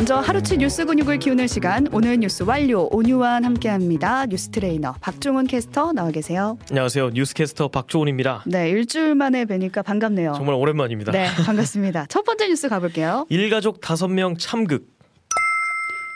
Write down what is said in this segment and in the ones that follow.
먼저 하루치 뉴스 근육을 키우는 시간 오늘 뉴스 완료 오뉴완 함께합니다. 뉴스 트레이너 박조은 캐스터 나와 계세요. 안녕하세요. 뉴스 캐스터 박조은입니다. 네 일주일 만에 뵈니까 반갑네요. 정말 오랜만입니다. 네 반갑습니다. 첫 번째 뉴스 가볼게요. 일가족 다섯 명 참극.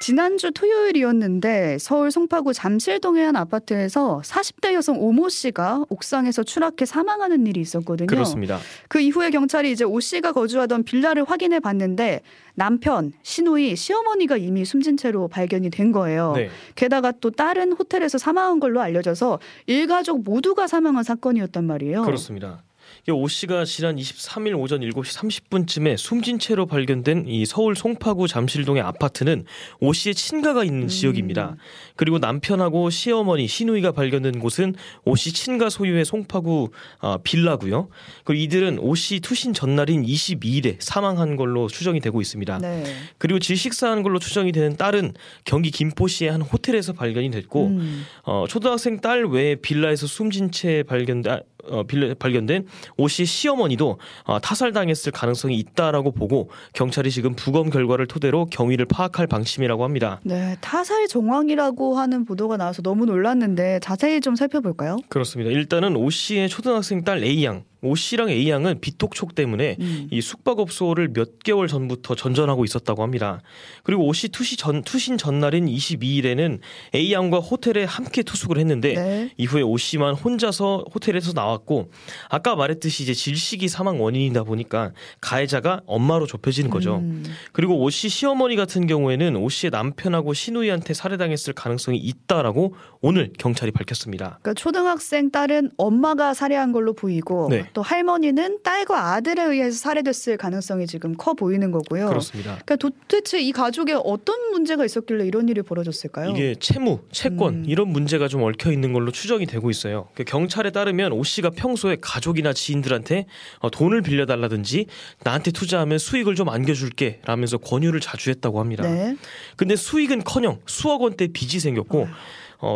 지난주 토요일이었는데 서울 송파구 잠실동의 한 아파트에서 40대 여성 오모 씨가 옥상에서 추락해 사망하는 일이 있었거든요. 그렇습니다. 그 이후에 경찰이 이제 오 씨가 거주하던 빌라를 확인해 봤는데 남편, 시누이, 시어머니가 이미 숨진 채로 발견이 된 거예요. 네. 게다가 또 다른 호텔에서 사망한 걸로 알려져서 일가족 모두가 사망한 사건이었단 말이에요. 그렇습니다. 오 씨가 지난 23일 오전 7시 30분쯤에 숨진 채로 발견된 이 서울 송파구 잠실동의 아파트는 오 씨의 친가가 있는 음. 지역입니다. 그리고 남편하고 시어머니, 시누이가 발견된 곳은 오 씨 친가 소유의 송파구 아, 빌라고요. 그리고 이들은 오 씨 투신 전날인 22일에 사망한 걸로 추정이 되고 있습니다. 네. 그리고 질식사한 걸로 추정이 되는 딸은 경기 김포시의 한 호텔에서 발견이 됐고 음. 어, 초등학생 딸 외에 빌라에서 숨진 채 발견된 어, 발견된 오 씨 시어머니도 어, 타살당했을 가능성이 있다라고 보고 경찰이 지금 부검 결과를 토대로 경위를 파악할 방침이라고 합니다. 네, 타살 정황이라고 하는 보도가 나와서 너무 놀랐는데 자세히 좀 살펴볼까요? 그렇습니다. 일단은 오 씨의 초등학생 딸 A 양, 오 씨랑 A 양은 빚독촉 때문에 음. 이 숙박업소를 몇 개월 전부터 전전하고 있었다고 합니다. 그리고 오씨 투시 전 투신 전날인 22일에는 A 양과 호텔에 함께 투숙을 했는데 네. 이후에 오 씨만 혼자서 호텔에서 나왔고 아까 말했듯이 이제 질식이 사망 원인이다 보니까 가해자가 엄마로 좁혀지는 거죠. 음. 그리고 오씨 시어머니 같은 경우에는 오 씨의 남편하고 시누이한테 살해당했을 가능성이 있다라고 오늘 경찰이 밝혔습니다. 그러니까 초등학생 딸은 엄마가 살해한 걸로 보이고 네. 또 할머니는 딸과 아들에 의해서 살해됐을 가능성이 지금 커 보이는 거고요. 그렇습니다. 그러니까 도대체 이 가족에 어떤 문제가 있었길래 이런 일이 벌어졌을까요? 이게 채무, 채권 음. 이런 문제가 좀 얽혀 있는 걸로 추정이 되고 있어요. 그 경찰에 따르면 오 씨가 평소에 가족이나 지인들한테 어, 돈을 빌려달라든지 나한테 투자하면 수익을 좀 안겨줄게 라면서 권유를 자주 했다고 합니다. 네. 근데 수익은커녕 수억 원대 빚이 생겼고 어,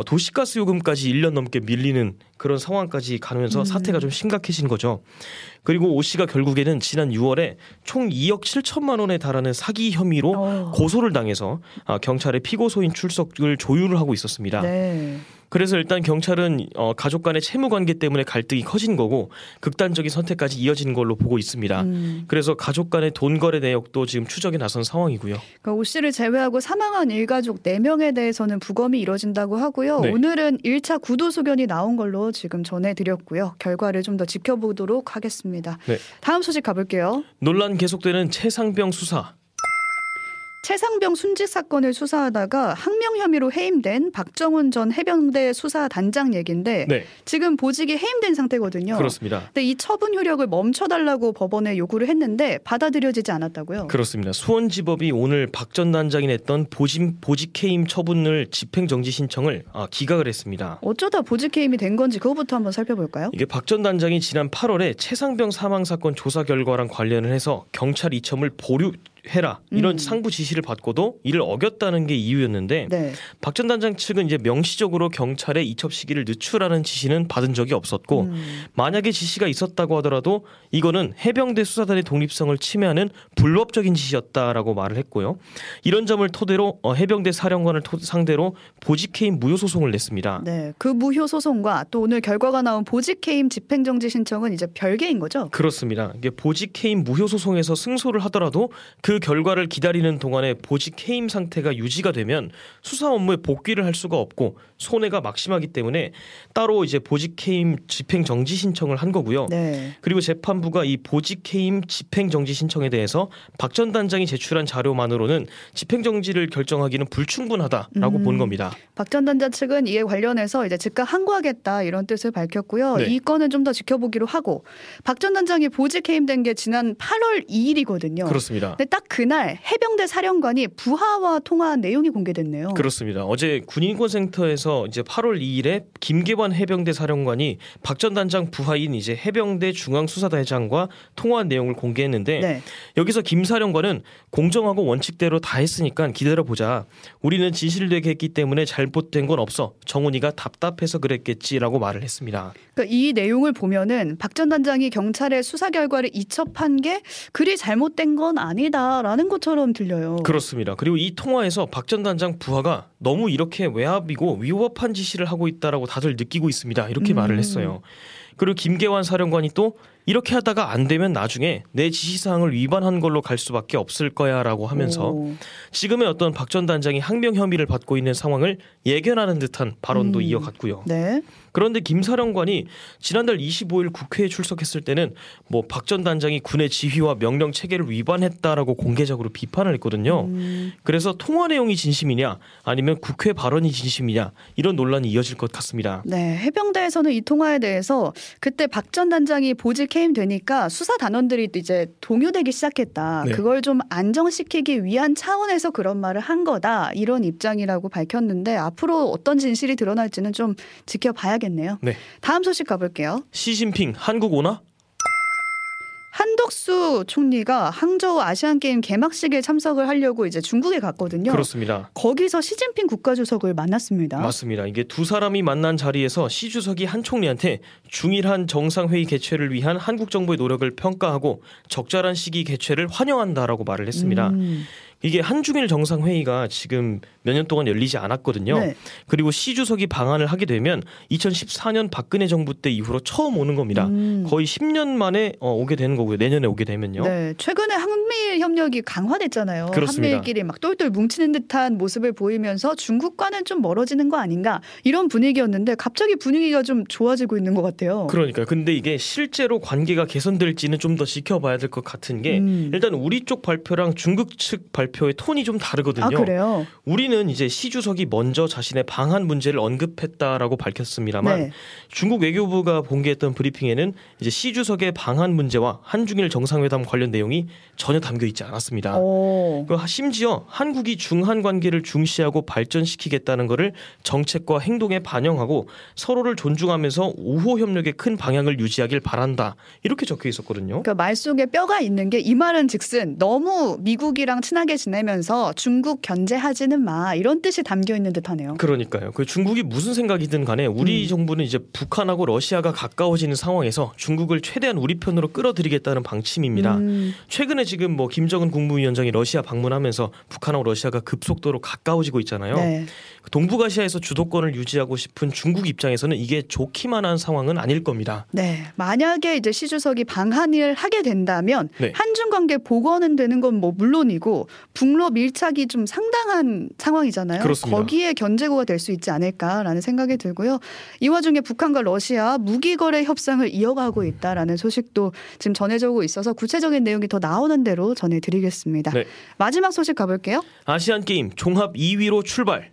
도시가스 요금까지 1년 넘게 밀리는 그런 상황까지 가면서 음. 사태가 좀 심각해진 거죠. 그리고 오 씨가 결국에는 지난 6월에 총 2억 7천만 원에 달하는 사기 혐의로 어. 고소를 당해서 아, 경찰에 피고소인 출석을 조율을 하고 있었습니다. 네. 그래서 일단 경찰은 어, 가족 간의 채무 관계 때문에 갈등이 커진 거고 극단적인 선택까지 이어진 걸로 보고 있습니다. 음. 그래서 가족 간의 돈 거래 내역도 지금 추적에 나선 상황이고요. 그러니까 오 씨를 제외하고 사망한 일가족 4명에 대해서는 부검이 이뤄진다고 하고요. 네. 오늘은 1차 구도 소견이 나온 걸로 지금 전해드렸고요. 결과를 좀 더 지켜보도록 하겠습니다. 네. 다음 소식 가볼게요. 논란 계속되는 최상병 수사. 최상병 순직 사건을 수사하다가 항명 혐의로 해임된 박정훈 전 해병대 수사 단장 얘기인데 네, 지금 보직이 해임된 상태거든요. 그렇습니다. 근데 이 처분 효력을 멈춰달라고 법원에 요구를 했는데 받아들여지지 않았다고요. 그렇습니다. 수원지법이 오늘 박 전 단장이 냈던 보직, 보직 해임 처분을 집행 정지 신청을 아, 기각을 했습니다. 어쩌다 보직 해임이 된 건지 그거부터 한번 살펴볼까요? 이게 박 전 단장이 지난 8월에 최상병 사망 사건 조사 결과랑 관련을 해서 경찰 이첨을 보류 해라 이런 음. 상부 지시를 받고도 이를 어겼다는 게 이유였는데 네. 박전 단장 측은 이제 명시적으로 경찰에 이첩 시기를 늦추라는 지시는 받은 적이 없었고 음. 만약에 지시가 있었다고 하더라도 이거는 해병대 수사단의 독립성을 침해하는 불법적인 지시였다라고 말을 했고요. 이런 점을 토대로 어, 해병대 사령관을 토- 상대로 보직해임 무효 소송을 냈습니다. 네. 그 무효 소송과 또 오늘 결과가 나온 보직 해임 집행정지 신청은 이제 별개인 거죠? 그렇습니다. 이게 보직해임 무효 소송에서 승소를 하더라도 그 결과를 기다리는 동안에 보직 해임 상태가 유지가 되면 수사 업무에 복귀를 할 수가 없고 손해가 막심하기 때문에 따로 이제 보직 해임 집행 정지 신청을 한 거고요. 네. 그리고 재판부가 이 보직 해임 집행 정지 신청에 대해서 박 전 단장이 제출한 자료만으로는 집행 정지를 결정하기는 불충분하다라고 음. 본 겁니다. 박 전 단장 측은 이에 관련해서 이제 즉각 항고하겠다 이런 뜻을 밝혔고요. 네. 이 건은 좀 더 지켜보기로 하고 박 전 단장이 보직 해임된 게 지난 8월 2일이거든요. 그렇습니다. 근데 딱 그날 해병대 사령관이 부하와 통화한 내용이 공개됐네요. 그렇습니다. 어제 군인권센터에서 이제 8월 2일에 김계관 해병대 사령관이 박 전 단장 부하인 이제 해병대 중앙수사대장과 통화한 내용을 공개했는데 네. 여기서 김 사령관은 공정하고 원칙대로 다 했으니까 기다려 보자. 우리는 진실되게 했기 때문에 잘못된 건 없어. 정훈이가 답답해서 그랬겠지라고 말을 했습니다. 그러니까 이 내용을 보면은 박 전 단장이 경찰의 수사 결과를 이첩한 게 그리 잘못된 건 아니다라는 것처럼 들려요. 그렇습니다. 그리고 이 통화에서 박 전 단장 부하가 너무 이렇게 외압이고 위법한 지시를 하고 있다라고 다들 느끼고 있습니다. 이렇게 음. 말을 했어요. 그리고 김계환 사령관이 또 이렇게 하다가 안 되면 나중에 내 지시사항을 위반한 걸로 갈 수밖에 없을 거야라고 하면서 오. 지금의 어떤 박 전 단장이 항명 혐의를 받고 있는 상황을 예견하는 듯한 발언도 음. 이어갔고요. 네. 그런데 김 사령관이 지난달 25일 국회에 출석했을 때는 뭐 박 전 단장이 군의 지휘와 명령 체계를 위반했다라고 공개적으로 비판을 했거든요. 음, 그래서 통화 내용이 진심이냐 아니면 국회 발언이 진심이냐 이런 논란이 이어질 것 같습니다. 네. 해병대에서는 이 통화에 대해서 그때 박 전 단장이 보직 해임 되니까 수사 단원들이 또 이제 동요되기 시작했다. 네. 그걸 좀 안정시키기 위한 차원에서 그런 말을 한 거다. 이런 입장이라고 밝혔는데 앞으로 어떤 진실이 드러날지는 좀 지켜봐야겠네요. 네. 다음 소식 가볼게요. 시진핑 한국 오나? 한덕수 총리가 항저우 아시안 게임 개막식에 참석을 하려고 이제 중국에 갔거든요. 그렇습니다. 거기서 시진핑 국가주석을 만났습니다. 맞습니다. 이게 두 사람이 만난 자리에서 시 주석이 한 총리한테 중일한 정상회의 개최를 위한 한국 정부의 노력을 평가하고 적절한 시기 개최를 환영한다라고 말을 했습니다. 음, 이게 한중일 정상회의가 지금 몇 년 동안 열리지 않았거든요. 네. 그리고 시 주석이 방한을 하게 되면 2014년 박근혜 정부 때 이후로 처음 오는 겁니다. 음. 거의 10년 만에 어, 오게 되는 거고요. 내년에 오게 되면요. 네, 최근에 한미일 협력이 강화됐잖아요. 그렇습니다. 한미일끼리 막 똘똘 뭉치는 듯한 모습을 보이면서 중국과는 좀 멀어지는 거 아닌가 이런 분위기였는데 갑자기 분위기가 좀 좋아지고 있는 것 같아요. 그러니까 근데 이게 실제로 관계가 개선될지는 좀 더 지켜봐야 될 것 같은 게 음. 일단 우리 쪽 발표랑 중국 측 발표 의 톤이 좀 다르거든요. 아 그래요? 우리는 이제 시 주석이 먼저 자신의 방한 문제를 언급했다라고 밝혔습니다만 네. 중국 외교부가 공개했던 브리핑에는 이제 시 주석의 방한 문제와 한중일 정상회담 관련 내용이 전혀 담겨 있지 않았습니다. 오. 그 심지어 한국이 중한 관계를 중시하고 발전시키겠다는 것을 정책과 행동에 반영하고 서로를 존중하면서 우호 협력의 큰 방향을 유지하길 바란다 이렇게 적혀 있었거든요. 그러니까 말 속에 뼈가 있는 게 이 말은 즉슨 너무 미국이랑 친하게 지내면서 중국 견제하지는 마 이런 뜻이 담겨 있는 듯하네요. 그러니까요. 그 중국이 무슨 생각이든 간에 우리 음. 정부는 이제 북한하고 러시아가 가까워지는 상황에서 중국을 최대한 우리 편으로 끌어들이겠다는 방침입니다. 음, 최근에 지금 뭐 김정은 국무위원장이 러시아 방문하면서 북한하고 러시아가 급속도로 가까워지고 있잖아요. 네. 동북아시아에서 주도권을 유지하고 싶은 중국 입장에서는 이게 좋기만 한 상황은 아닐 겁니다. 네. 만약에 이제 시 주석이 방한을 하게 된다면 네. 한중 관계 복원은 되는 건 뭐 물론이고 북러 밀착이 좀 상당한 상황이잖아요. 그렇습니다. 거기에 견제고가 될 수 있지 않을까라는 생각이 들고요. 이 와중에 북한과 러시아 무기 거래 협상을 이어가고 있다라는 소식도 지금 전해지고 있어서 구체적인 내용이 더 나오는 대로 전해드리겠습니다. 네. 마지막 소식 가볼게요. 아시안 게임 종합 2위로 출발.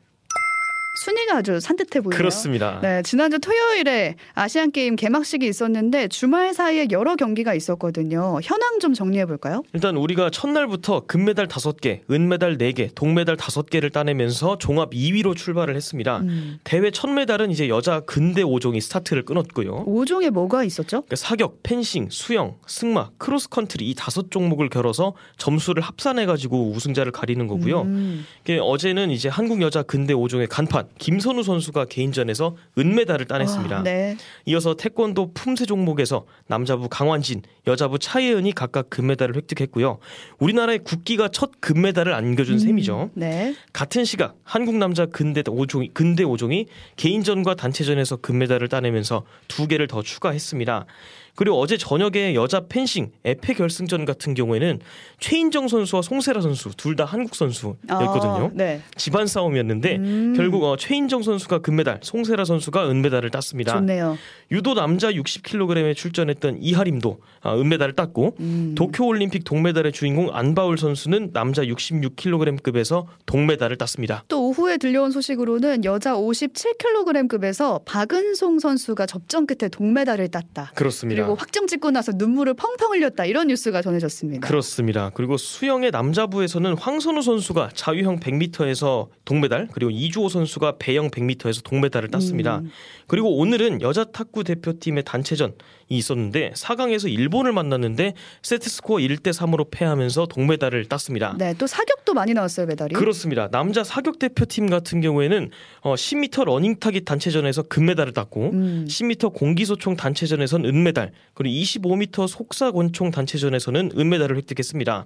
순위가 아주 산뜻해 보이네요. 그렇습니다. 네, 지난주 토요일에 아시안 게임 개막식이 있었는데 주말 사이에 여러 경기가 있었거든요. 현황 좀 정리해 볼까요? 일단 우리가 첫날부터 금메달 5개, 은메달 4개, 동메달 5개를 따내면서 종합 2위로 출발을 했습니다. 음. 대회 첫 메달은 이제 여자 근대 5종이 스타트를 끊었고요. 5종에 뭐가 있었죠? 그러니까 사격, 펜싱, 수영, 승마, 크로스컨트리 이 다섯 종목을 겨뤄서 점수를 합산해 가지고 우승자를 가리는 거고요. 음. 어제는 이제 한국 여자 근대 5종의 간판 김선우 선수가 개인전에서 은메달을 따냈습니다. 아, 네. 이어서 태권도 품새 종목에서 남자부 강완진, 여자부 차예은이 각각 금메달을 획득했고요. 우리나라의 국기가 첫 금메달을 안겨준 셈이죠. 네. 같은 시각 한국 남자 근대 5종이 근대 5종이 개인전과 단체전에서 금메달을 따내면서 두 개를 더 추가했습니다. 그리고 어제 저녁에 여자 펜싱 에페 결승전 같은 경우에는 최인정 선수와 송세라 선수 둘 다 한국 선수였거든요. 아, 네. 집안 싸움이었는데 음. 결국 어, 최인정 선수가 금메달, 송세라 선수가 은메달을 땄습니다. 좋네요. 유도 남자 60kg에 출전했던 이하림도 아, 은메달을 땄고 음. 도쿄올림픽 동메달의 주인공 안바울 선수는 남자 66kg급에서 동메달을 땄습니다. 또 오후에 들려온 소식으로는 여자 57kg급에서 박은송 선수가 접전 끝에 동메달을 땄다. 그렇습니다. 그리고 확정 찍고 나서 눈물을 펑펑 흘렸다. 이런 뉴스가 전해졌습니다. 그렇습니다. 그리고 수영의 남자부에서는 황선우 선수가 자유형 100m에서 동메달, 그리고 이주호 선수가 배영 100m에서 동메달을 땄습니다. 음. 그리고 오늘은 여자 탁구 대표팀의 단체전 있었는데 4강에서 일본을 만났는데 세트 스코어 1대 3으로 패하면서 동메달을 땄습니다. 네, 또 사격도 많이 나왔어요 메달이. 그렇습니다. 남자 사격 대표팀 같은 경우에는 어, 10m 러닝 타깃 단체전에서 금메달을 땄고 음. 10m 공기소총 단체전에선 은메달 그리고 25m 속사 권총 단체전에서는 은메달을 획득했습니다.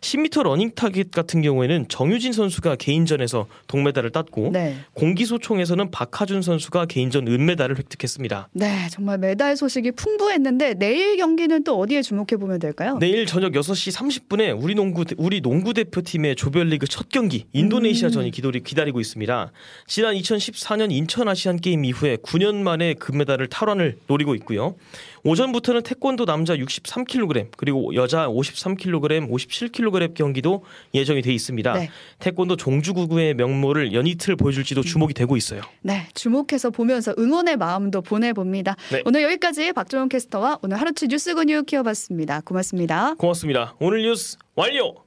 10m 러닝 타깃 같은 경우에는 정유진 선수가 개인전에서 동메달을 땄고 네. 공기소총에서는 박하준 선수가 개인전 은메달을 획득했습니다. 네, 정말 메달 소식이 풍부 했는데 내일 경기는 또 어디에 주목해 보면 될까요? 내일 저녁 6시 30분에 우리 농구 우리 농구 대표팀의 조별리그 첫 경기 인도네시아전이 기다리, 기다리고 있습니다. 지난 2014년 인천 아시안 게임 이후에 9년 만에 금메달을 탈환을 노리고 있고요. 오전부터는 태권도 남자 63kg 그리고 여자 53kg, 57kg 경기도 예정이 돼 있습니다. 네. 태권도 종주구구의 명모를 연이틀 보여줄지도 주목이 되고 있어요. 네, 주목해서 보면서 응원의 마음도 보내봅니다. 네. 오늘 여기까지 박종원 캐스터와 오늘 하루치 뉴스 근육 키워봤습니다. 고맙습니다. 고맙습니다. 오늘 뉴스 완료.